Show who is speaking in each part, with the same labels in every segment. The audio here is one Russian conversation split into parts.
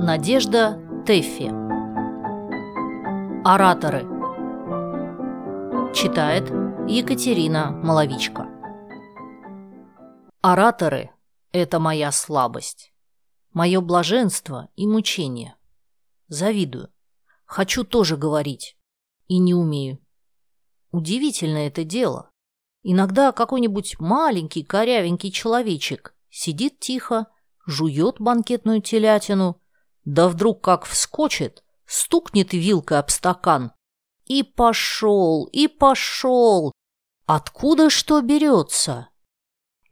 Speaker 1: Надежда Тэффи Ораторы Читает Екатерина Маловичка Ораторы – это моя слабость, мое блаженство и мучение. Завидую. Хочу тоже говорить. И не умею. Удивительно это дело. Иногда какой-нибудь маленький корявенький человечек сидит тихо, жует банкетную телятину, да вдруг как вскочит, стукнет вилкой об стакан. И пошел, и пошел. Откуда что берется?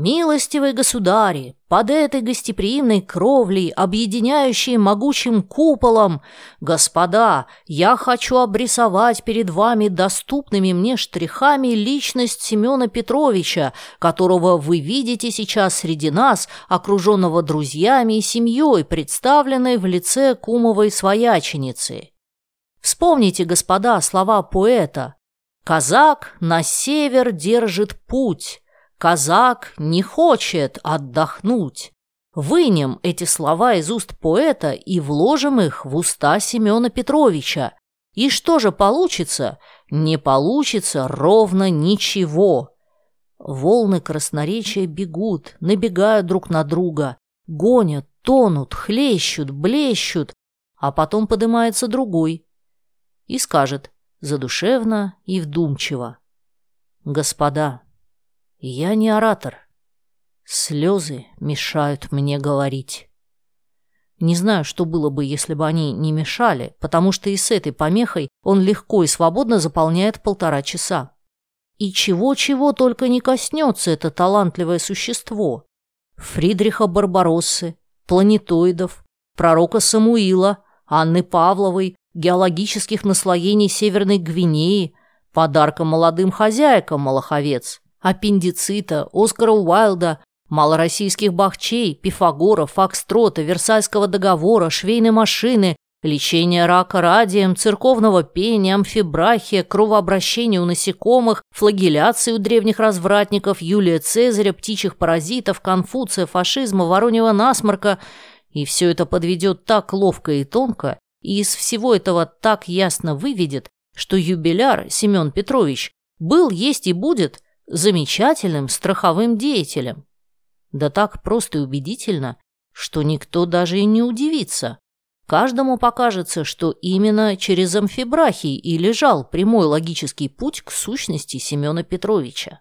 Speaker 1: Милостивые государи, под этой гостеприимной кровлей, объединяющей могучим куполом, господа, я хочу обрисовать перед вами доступными мне штрихами личность Семена Петровича, которого вы видите сейчас среди нас, окруженного друзьями и семьей, представленной в лице кумовой свояченицы. Вспомните, господа, слова поэта «Казак на север держит путь», Казак не хочет отдохнуть. Вынем эти слова из уст поэта и вложим их в уста Семена Петровича. И что же получится? Не получится ровно ничего. Волны красноречия бегут, набегают друг на друга, гонят, тонут, хлещут, блещут, а потом поднимается другой и скажет задушевно и вдумчиво. «Господа, я не оратор. Слезы мешают мне говорить. Не знаю, что было бы, если бы они не мешали, потому что и с этой помехой он легко и свободно заполняет полтора часа. И чего-чего только не коснется это талантливое существо. Фридриха Барбароссы, планетоидов, пророка Самуила, Анны Павловой, геологических наслоений Северной Гвинеи, подарка молодым хозяйкам Малаховец, аппендицита, Оскара Уайлда, малороссийских бахчей, Пифагора, Фокстрота, Версальского договора, швейной машины, лечения рака радием, церковного пения, амфибрахия, кровообращения у насекомых, флагеляции у древних развратников, Юлия Цезаря, птичьих паразитов, Конфуция, фашизма, вороньего насморка. И все это подведет так ловко и тонко, и из всего этого так ясно выведет, что юбиляр Семен Петрович был, есть и будет – замечательным страховым деятелем. Да так просто и убедительно, что никто даже и не удивится. Каждому покажется, что именно через амфибрахий и лежал прямой логический путь к сущности Семена Петровича.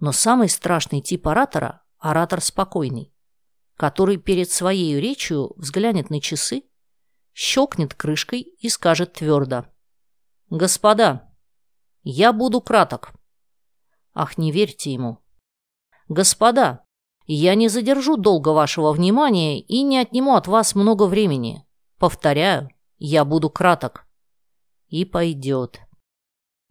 Speaker 1: Но самый страшный тип оратора – оратор спокойный, который перед своей речью взглянет на часы, щелкнет крышкой и скажет твердо «Господа, я буду краток. Ах, не верьте ему. Господа, я не задержу долго вашего внимания и не отниму от вас много времени. Повторяю, я буду краток. И пойдет.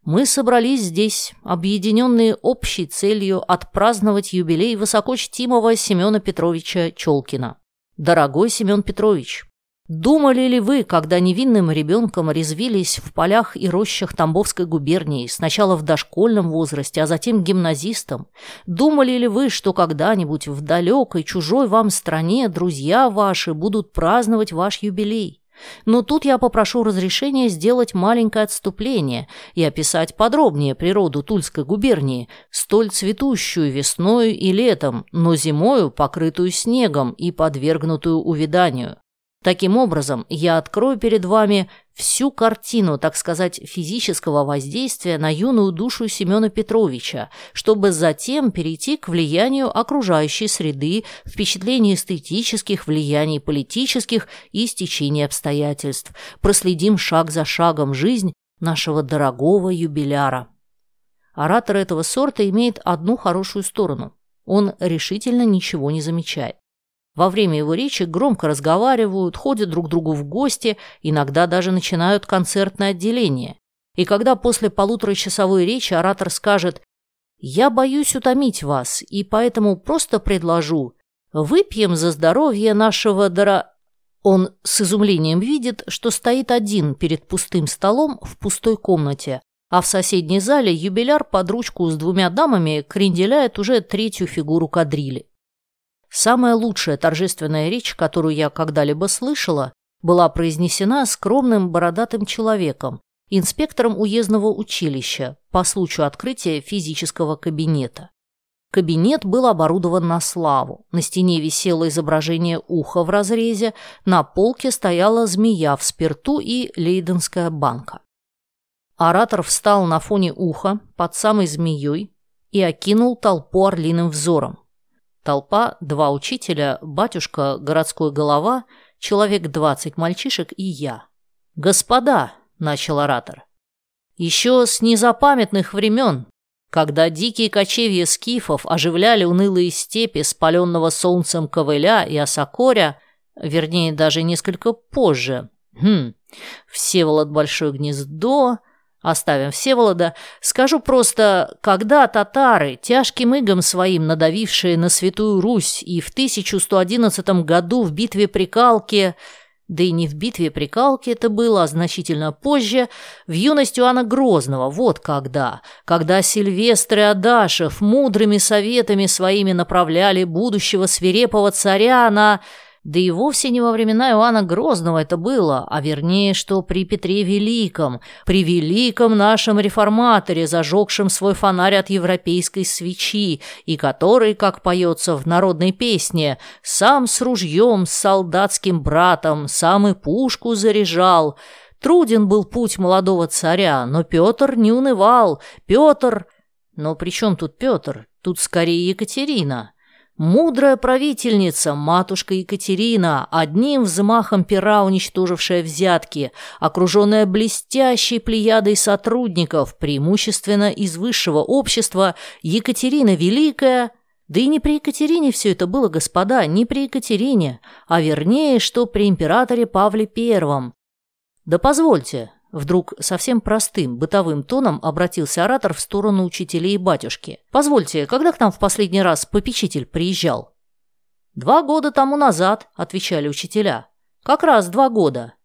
Speaker 1: Мы собрались здесь, объединенные общей целью отпраздновать юбилей высокочтимого Семена Петровича Челкина. Дорогой Семен Петрович, Думали ли вы, когда невинным ребенком резвились в полях и рощах Тамбовской губернии, сначала в дошкольном возрасте, а затем гимназистом? Думали ли вы, что когда-нибудь в далекой, чужой вам стране друзья ваши будут праздновать ваш юбилей? Но тут я попрошу разрешения сделать маленькое отступление и описать подробнее природу Тульской губернии, столь цветущую весною и летом, но зимою покрытую снегом и подвергнутую увяданию. Таким образом, я открою перед вами всю картину, так сказать, физического воздействия на юную душу Семена Петровича, чтобы затем перейти к влиянию окружающей среды, впечатлению эстетических, влияний политических и стечения обстоятельств. Проследим шаг за шагом жизнь нашего дорогого юбиляра. Оратор этого сорта имеет одну хорошую сторону. Он решительно ничего не замечает. Во время его речи громко разговаривают, ходят друг к другу в гости, иногда даже начинают концертное отделение. И когда после полуторачасовой речи оратор скажет «Я боюсь утомить вас, и поэтому просто предложу выпьем за здоровье нашего дора...» Он с изумлением видит, что стоит один перед пустым столом в пустой комнате, а в соседней зале юбиляр под ручку с двумя дамами кренделяет уже третью фигуру кадрили. Самая лучшая торжественная речь, которую я когда-либо слышала, была произнесена скромным бородатым человеком, инспектором уездного училища по случаю открытия физического кабинета. Кабинет был оборудован на славу. На стене висело изображение уха в разрезе, на полке стояла змея в спирту и лейденская банка. Оратор встал на фоне уха под самой змеей и окинул толпу орлиным взором. Толпа, два учителя, батюшка, городской голова, человек двадцать мальчишек и я. «Господа!» — начал оратор. «Еще с незапамятных времен когда дикие кочевья скифов оживляли унылые степи спаленного солнцем ковыля и осокоря, вернее, даже несколько позже. Хм, Всеволод Большое Гнездо... Оставим Всеволода. Скажу просто, когда татары, тяжким игом своим надавившие на Святую Русь и в 1111 году в битве при Калке да и не в битве при Калке это было, а значительно позже, в юность Иоанна Грозного, вот когда, когда Сильвестр и Адашев мудрыми советами своими направляли будущего свирепого царя на да и вовсе не во времена Иоанна Грозного это было, а вернее, что при Петре Великом, при великом нашем реформаторе, зажегшем свой фонарь от европейской свечи, и который, как поется в народной песне, сам с ружьем, с солдатским братом, сам и пушку заряжал. Труден был путь молодого царя, но Петр не унывал. Петр... Но при чем тут Петр? Тут скорее Екатерина. Мудрая правительница, матушка Екатерина, одним взмахом пера уничтожившая взятки, окруженная блестящей плеядой сотрудников, преимущественно из высшего общества, Екатерина Великая да и не при Екатерине все это было, господа, не при Екатерине, а вернее, что при императоре Павле Первом. Да позвольте, Вдруг совсем простым, бытовым тоном обратился оратор в сторону учителей и батюшки. «Позвольте, когда к нам в последний раз попечитель приезжал?» «Два года тому назад», — отвечали учителя. «Как раз два года».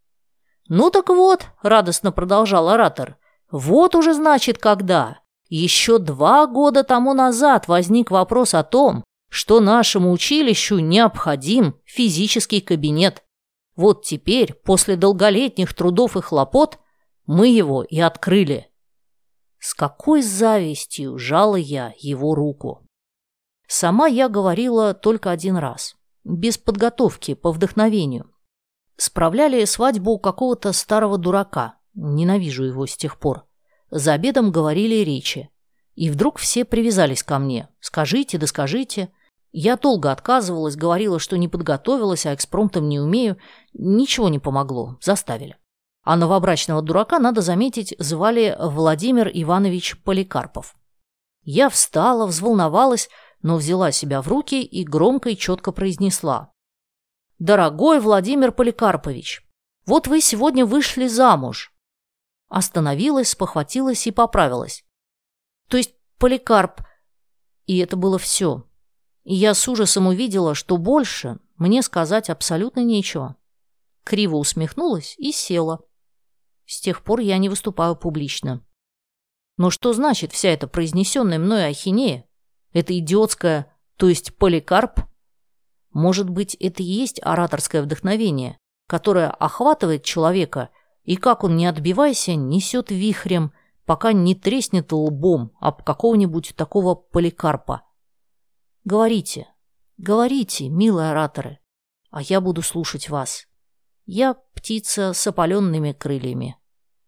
Speaker 1: «Ну так вот», — радостно продолжал оратор, — «вот уже значит когда. Еще два года тому назад возник вопрос о том, что нашему училищу необходим физический кабинет. Вот теперь, после долголетних трудов и хлопот, мы его и открыли. С какой завистью жала я его руку. Сама я говорила только один раз, без подготовки, по вдохновению. Справляли свадьбу какого-то старого дурака, ненавижу его с тех пор. За обедом говорили речи. И вдруг все привязались ко мне. Скажите, да скажите. Я долго отказывалась, говорила, что не подготовилась, а экспромтом не умею. Ничего не помогло, заставили. А новобрачного дурака, надо заметить, звали Владимир Иванович Поликарпов. Я встала, взволновалась, но взяла себя в руки и громко и четко произнесла. «Дорогой Владимир Поликарпович, вот вы сегодня вышли замуж». Остановилась, спохватилась и поправилась. То есть Поликарп... И это было все. И я с ужасом увидела, что больше мне сказать абсолютно нечего. Криво усмехнулась и села. С тех пор я не выступаю публично. Но что значит вся эта произнесенная мной ахинея? Это идиотская, то есть поликарп? Может быть, это и есть ораторское вдохновение, которое охватывает человека и, как он не отбивайся, несет вихрем, пока не треснет лбом об какого-нибудь такого поликарпа. Говорите, говорите, милые ораторы, а я буду слушать вас. Я птица с опаленными крыльями.